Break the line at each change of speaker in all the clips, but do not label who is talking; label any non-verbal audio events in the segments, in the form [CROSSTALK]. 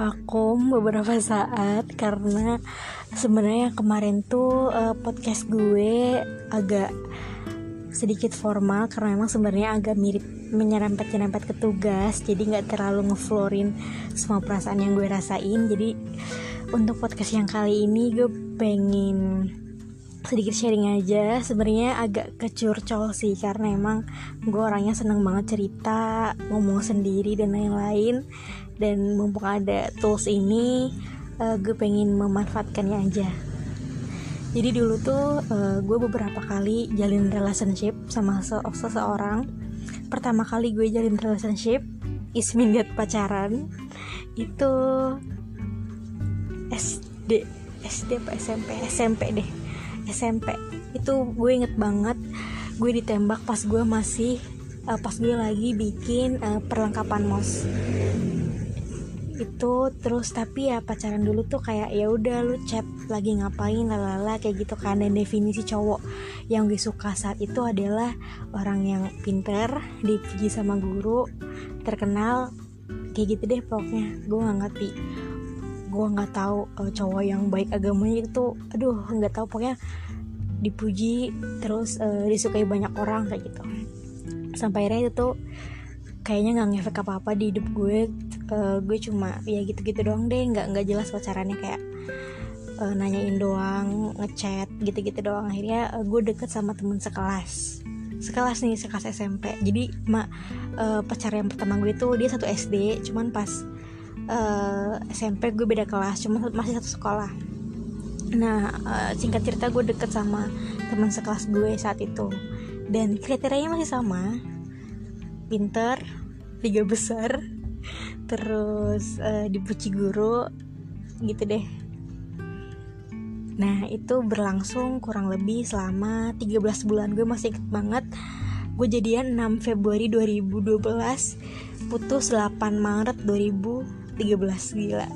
vakum beberapa saat karena sebenarnya kemarin tuh uh, podcast gue agak sedikit formal karena emang sebenarnya agak mirip menyerempet-nyerempet ke tugas jadi nggak terlalu ngeflorin semua perasaan yang gue rasain. Jadi untuk podcast yang kali ini gue pengen sedikit sharing aja. Sebenarnya agak kecurcol sih karena emang gue orangnya seneng banget cerita ngomong sendiri dan lain-lain dan mumpung ada tools ini uh, gue pengen memanfaatkannya aja. Jadi dulu tuh uh, gue beberapa kali jalin relationship sama se seseorang. Pertama kali gue jalin relationship Ismin liat pacaran itu SD SD apa SMP SMP deh. SMP itu gue inget banget gue ditembak pas gue masih uh, pas gue lagi bikin uh, perlengkapan mos itu terus tapi ya pacaran dulu tuh kayak ya udah lu chat lagi ngapain lalala kayak gitu kan. Dan definisi cowok yang gue suka saat itu adalah orang yang pinter dipuji sama guru terkenal kayak gitu deh pokoknya. Gue nggak ngerti. Gue nggak tahu uh, cowok yang baik agamanya itu aduh nggak tahu pokoknya dipuji terus uh, disukai banyak orang kayak gitu. Sampai akhirnya itu tuh kayaknya nggak ngefek apa apa di hidup gue uh, gue cuma ya gitu gitu doang deh nggak nggak jelas pacarannya kayak uh, nanyain doang ngechat gitu gitu doang. Akhirnya uh, gue deket sama temen sekelas. Sekelas nih sekelas SMP jadi mak uh, pacar yang pertama gue tuh dia satu SD cuman pas uh, SMP gue beda kelas cuma masih satu sekolah. Nah uh, singkat cerita gue deket sama teman sekelas gue saat itu. Dan kriterianya masih sama. Pinter tiga besar terus uh, dipuji guru gitu deh. Nah itu berlangsung kurang lebih selama 13 bulan. Gue masih inget banget Gue jadian 6 Februari 2012 Putus 8 Maret 2000 13 gila.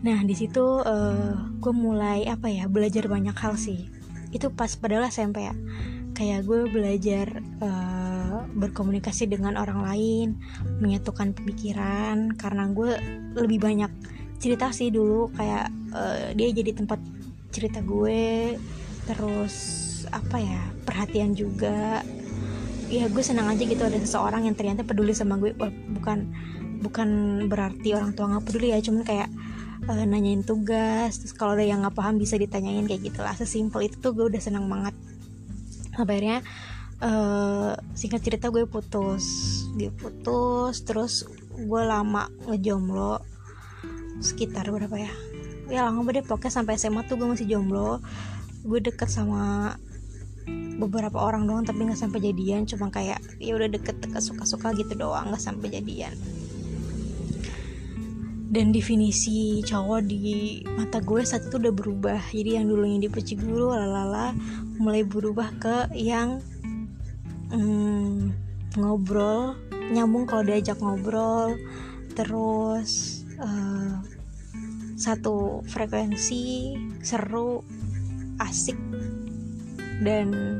Nah di situ uh, gue mulai apa ya belajar banyak hal sih. Itu pas padahal SMP ya. Kayak gue belajar uh, berkomunikasi dengan orang lain menyatukan pemikiran karena gue lebih banyak cerita sih dulu kayak uh, dia jadi tempat cerita gue terus apa ya perhatian juga. Ya gue senang aja gitu ada seseorang yang ternyata peduli sama gue bukan bukan berarti orang tua nggak peduli ya cuman kayak uh, nanyain tugas terus kalau ada yang nggak paham bisa ditanyain kayak gitulah sesimpel itu tuh gue udah senang banget. Akhirnya uh, singkat cerita gue putus. Gue putus terus gue lama ngejomblo sekitar berapa ya? Ya lama deh pokoknya sampai SMA tuh gue masih jomblo. Gue deket sama beberapa orang doang tapi nggak sampai jadian. Cuma kayak ya udah deket deket suka suka gitu doang nggak sampai jadian. Dan definisi cowok di mata gue saat itu udah berubah. Jadi yang dulunya dipuji guru lalala mulai berubah ke yang hmm, ngobrol nyambung kalau diajak ngobrol. Terus uh, satu frekuensi seru asik dan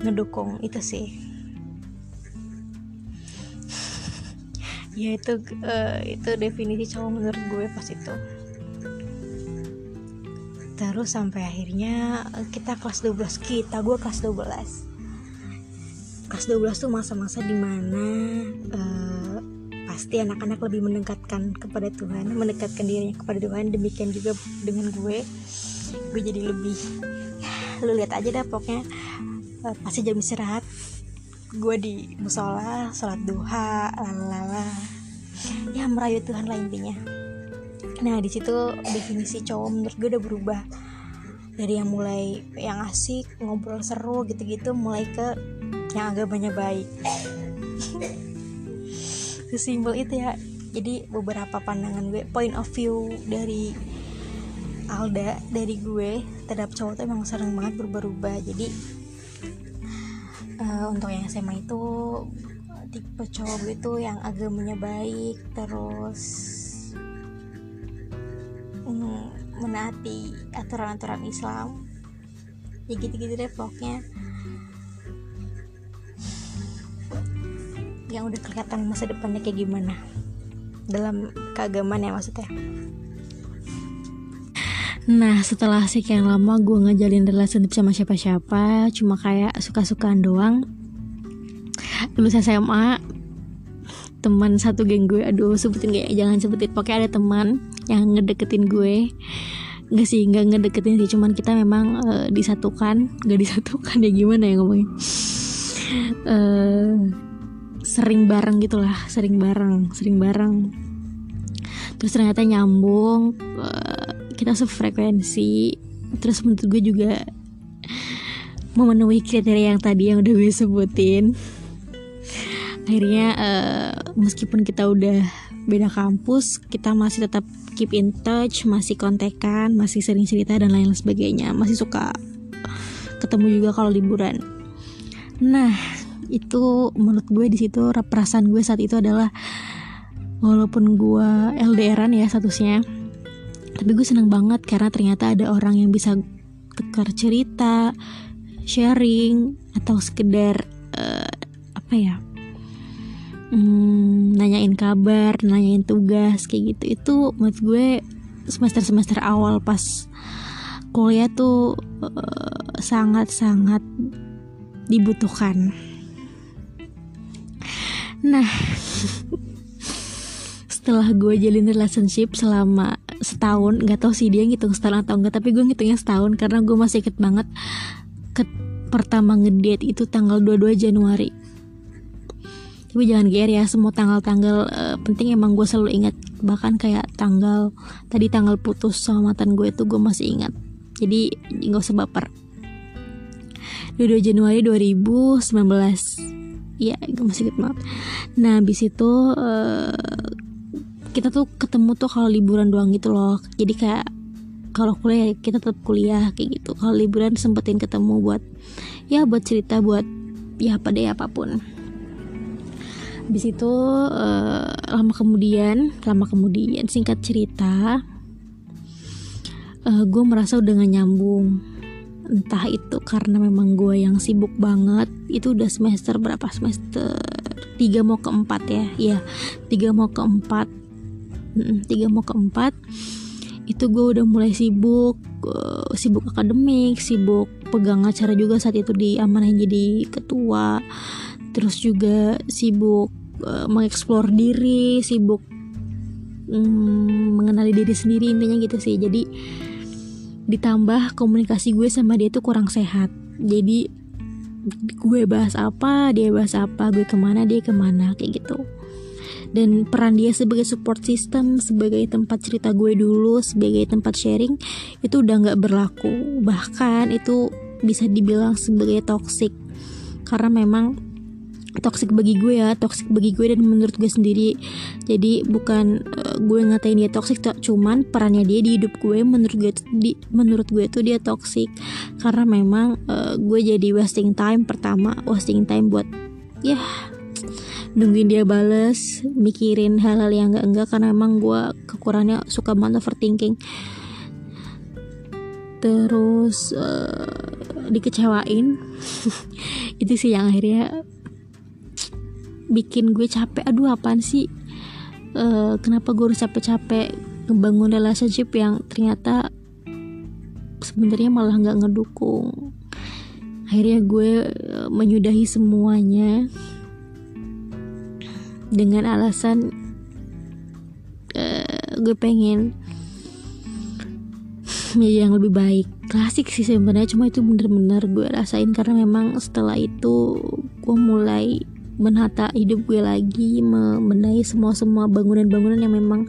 ngedukung itu sih. [LAUGHS] Ya itu uh, itu definisi cowok menurut gue pas itu. Terus sampai akhirnya kita kelas 12 kita gue kelas 12 kelas 12 tuh masa-masa di mana uh, pasti anak-anak lebih mendekatkan kepada Tuhan mendekatkan dirinya kepada Tuhan. Demikian juga dengan gue. Gue jadi lebih lu lihat aja dah pokoknya. Uh, pasti jam istirahat. Gue di musola sholat duha lalala ya merayu Tuhan lah intinya. Nah di situ definisi cowok menurut gue udah berubah. Dari yang mulai yang asik ngobrol seru gitu-gitu mulai ke yang agamanya baik. [LAUGHS] Sesimpel itu ya. Jadi beberapa pandangan gue point of view dari Alda dari gue terhadap cowok tuh emang sering banget berubah-ubah. Jadi uh, untuk yang SMA itu tipe cowok gue tuh yang agamanya baik terus mm, menaati aturan-aturan Islam. Ya gitu-gitu deh pokoknya yang udah kelihatan masa depannya kayak gimana? Dalam keagamaan ya maksudnya. Nah setelah sekian lama gue ngejalin relationship sama siapa-siapa Cuma kayak suka-sukaan doang. Lulus SMA Teman satu geng gue Aduh sebutin ya Jangan sebutin Pokoknya ada teman Yang ngedeketin gue. Gak sih Gak ngedeketin sih Cuman kita memang uh, disatukan. Gak disatukan ya gimana ya ngomongnya? Uh, Sering bareng gitulah Sering bareng Sering bareng. Terus ternyata nyambung uh, kita sefrekuensi. Terus menurut gue juga memenuhi kriteria yang tadi yang udah gue sebutin. Akhirnya uh, meskipun kita udah beda kampus kita masih tetap keep in touch masih kontekan masih sering cerita dan lain sebagainya. Masih suka ketemu juga kalau liburan. Nah itu menurut gue di situ perasaan gue saat itu adalah walaupun gue LDRan ya statusnya tapi gue seneng banget karena ternyata ada orang yang bisa tukar cerita sharing atau sekedar uh, apa ya hmm, nanyain kabar nanyain tugas kayak gitu. Itu menurut gue semester semester awal pas kuliah tuh uh, sangat sangat dibutuhkan nah setelah gue jalin relationship selama setahun nggak tahu sih dia ngitung setahun atau enggak tapi gue ngitungnya setahun karena gue masih inget banget ke pertama ngedate itu tanggal 22 Januari. Tapi jangan GR ya semua tanggal-tanggal uh, penting emang gue selalu ingat. Bahkan kayak tanggal tadi tanggal putus sama mantan gue itu gue masih ingat. Jadi nggak usah baper. 22 Januari 2019 Gue masih inget banget. Nah, habis itu uh, kita tuh ketemu tuh kalau liburan doang gitu loh. Jadi kayak kalau kuliah kita tetap kuliah kayak gitu. Kalau liburan sempetin ketemu buat ya buat cerita buat ya apa deh apa pun. Habis itu uh, lama kemudian lama kemudian singkat cerita uh, eh, gue merasa udah gak nyambung entah itu karena memang gue yang sibuk banget. Itu udah semester berapa? Semester tiga mau ke empat ya? Ya tiga mau ke empat tiga mau keempat. Itu gue udah mulai sibuk uh, sibuk akademik sibuk pegang acara juga saat itu di amanah jadi ketua. Terus juga sibuk uh, mengeksplor diri sibuk um, mengenali diri sendiri intinya gitu sih. Jadi ditambah komunikasi gue sama dia tuh kurang sehat. Jadi gue bahas apa dia bahas apa gue ke mana dia ke mana kayak gitu. Dan peran dia sebagai support system sebagai tempat cerita gue dulu sebagai tempat sharing itu udah nggak berlaku. Bahkan itu bisa dibilang sebagai toxic. Karena memang toxic bagi gue ya toxic bagi gue dan menurut gue sendiri. Jadi bukan uh, gue ngatain dia toxic cuman perannya dia di hidup gue menurut gue di menurut gue tuh dia toxic. Karena memang uh, gue jadi wasting time pertama wasting time buat ya nungguin dia bales mikirin hal-hal yang enggak enggak karena emang gue kekurangannya suka banget overthinking. Terus uh, dikecewain. [LAUGHS] Itu sih yang akhirnya bikin gue capek. Aduh apaan sih? Uh, kenapa gue harus capek-capek ngebangun relationship yang ternyata sebenarnya malah nggak ngedukung? Akhirnya gue uh, menyudahi semuanya dengan alasan uh, gue pengen [SIGHS] menjadi yang lebih baik. Klasik sih sebenarnya cuma itu bener-bener gue rasain karena memang setelah itu gue mulai menata hidup gue lagi membenahi semua semua bangunan-bangunan yang memang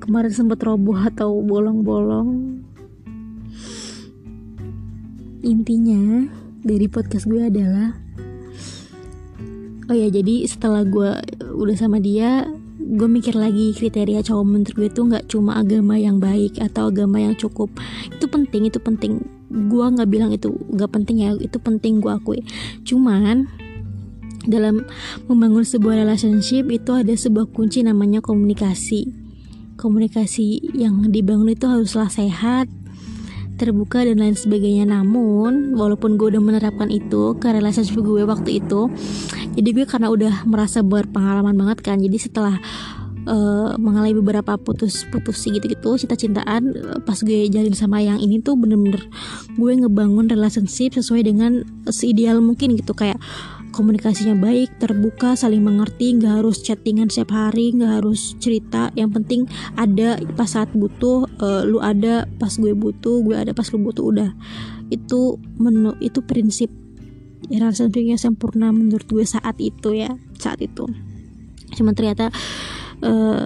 kemarin sempat roboh atau bolong-bolong. Intinya dari podcast gue adalah oh ya jadi setelah gue udah sama dia gue mikir lagi kriteria cowok menurut gue tuh nggak cuma agama yang baik atau agama yang cukup. Itu penting itu penting. Gue nggak bilang itu nggak penting ya itu penting gue akui. Cuman dalam membangun sebuah relationship itu ada sebuah kunci namanya komunikasi. Komunikasi yang dibangun itu haruslah sehat terbuka dan lain sebagainya. Namun walaupun gue udah menerapkan itu ke relationship gue waktu itu jadi gue karena udah merasa berpengalaman banget kan jadi setelah uh, mengalami beberapa putus-putus gitu-gitu cinta-cintaan pas gue jalin sama yang ini tuh bener-bener gue ngebangun relationship sesuai dengan seideal mungkin gitu. Kayak komunikasinya baik, terbuka, saling mengerti, nggak harus chattingan setiap hari, nggak harus cerita. Yang penting ada pas saat butuh, uh, lu ada pas gue butuh, gue ada pas lu butuh udah. Itu menu itu prinsip relationship yang sempurna menurut gue saat itu ya, saat itu. Cuma ternyata uh,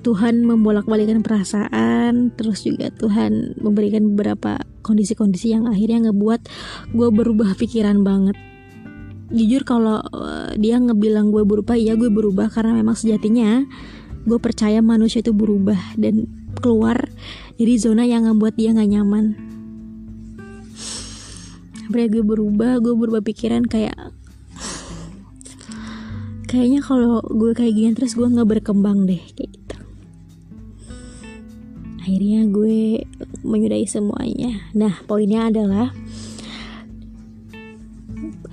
Tuhan membolak-balikan perasaan, terus juga Tuhan memberikan beberapa kondisi-kondisi yang akhirnya ngebuat gue berubah pikiran banget jujur kalau uh, dia ngebilang gue berubah iya gue berubah karena memang sejatinya gue percaya manusia itu berubah dan keluar dari zona yang ngebuat dia nggak nyaman. Akhirnya gue berubah gue berubah pikiran kayak kayaknya kalau gue kayak gini terus gue nggak berkembang deh kayak gitu. Akhirnya gue menyudahi semuanya. Nah poinnya adalah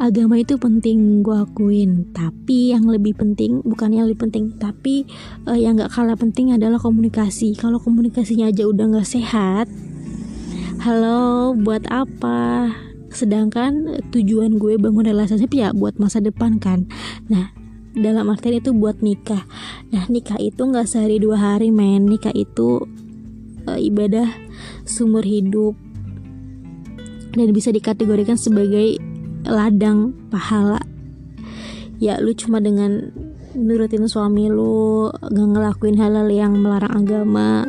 agama itu penting gue akuin. Tapi yang lebih penting bukan yang lebih penting tapi uh, yang gak kalah penting adalah komunikasi. Kalau komunikasinya aja udah gak sehat halo buat apa? Sedangkan tujuan gue bangun relasi ya buat masa depan kan. Nah dalam artian itu buat nikah. Nah nikah itu nggak sehari dua hari men. Nikah itu uh, ibadah sumber hidup. Dan bisa dikategorikan sebagai ladang pahala. Ya lu cuma dengan nurutin suami lu gak ngelakuin hal-hal yang melarang agama.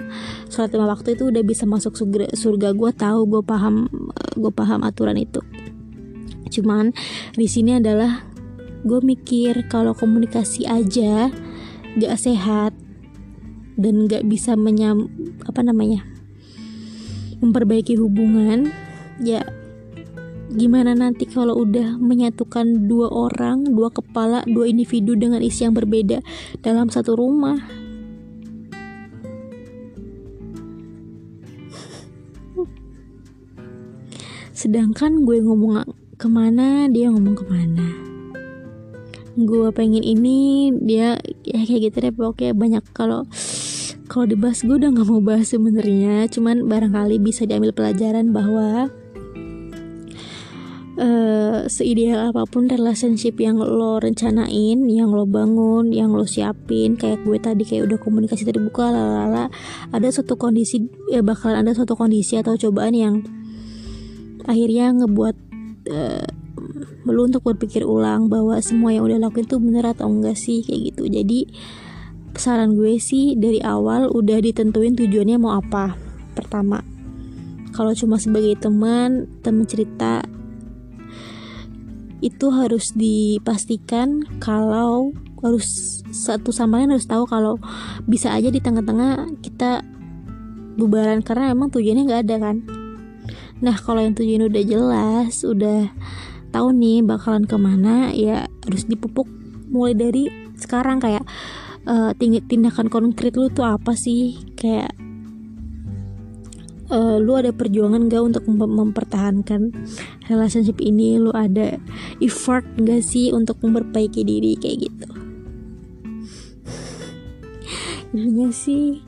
Sholat lima waktu itu udah bisa masuk surga, surga. Gue tahu gue paham gue paham aturan itu. Cuman di sini adalah gue mikir kalau komunikasi aja gak sehat dan gak bisa menyam apa namanya memperbaiki hubungan ya Gimana nanti kalau udah menyatukan dua orang, dua kepala, dua individu dengan isi yang berbeda dalam satu rumah? Sedangkan gue ngomong ke mana, dia ngomong ke mana. Gue pengen ini, dia ya kayak gitu deh pokoknya banyak kalau kalau dibahas gue udah nggak mau bahas sebenarnya cuman barangkali bisa diambil pelajaran bahwa uh, seideal apa pun relationship yang lo rencanain, yang lo bangun, yang lo siapin, kayak gue tadi kayak udah komunikasi terbuka, lalala, ada suatu kondisi ya bakalan ada suatu kondisi atau cobaan yang akhirnya ngebuat uh, untuk berpikir ulang bahwa semua yang udah lakuin tuh bener atau enggak sih kayak gitu. Jadi saran gue sih dari awal udah ditentuin tujuannya mau apa. Pertama, kalau cuma sebagai teman, teman cerita itu harus dipastikan kalau harus satu sama lain harus tahu kalau bisa aja di tengah-tengah kita bubaran karena emang tujuannya nggak ada kan. Nah kalau yang tujuan udah jelas udah tahu nih bakalan ke mana ya harus dipupuk mulai dari sekarang. Kayak uh, tindakan konkret lu tuh apa sih? Kayak uh, lu ada perjuangan gak untuk mem mempertahankan relationship ini? Lu ada effort gak sih untuk memperbaiki diri kayak gitu? Intinya sih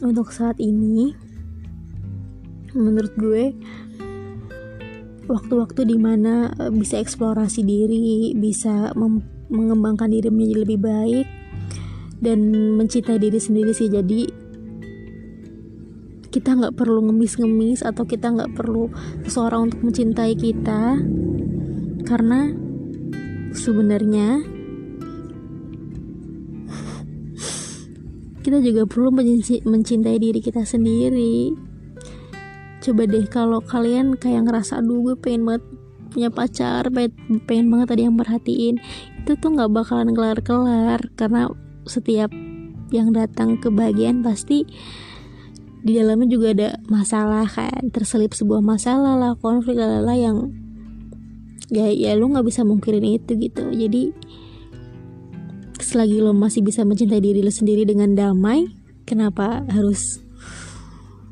untuk saat ini menurut gue waktu-waktu di mana eh, bisa eksplorasi diri bisa mengembangkan diri menjadi lebih baik dan mencintai diri sendiri sih. Jadi kita nggak perlu ngemis-ngemis atau kita nggak perlu seseorang untuk mencintai kita karena sebenarnya kita juga perlu mencintai diri kita sendiri. Coba deh kalau kalian kayak ngerasa aduh gue pengen banget punya pacar pengen banget ada yang merhatiin itu tuh nggak bakalan kelar-kelar karena setiap yang datang kebahagiaan pasti di dalamnya juga ada masalah kan terselip sebuah masalah lah konflik lah yang ya ya lu nggak bisa mungkirin itu gitu. Jadi selagi lo masih bisa mencintai diri lo sendiri dengan damai kenapa harus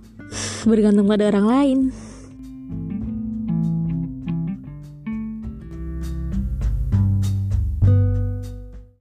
[SIGHS] bergantung pada orang lain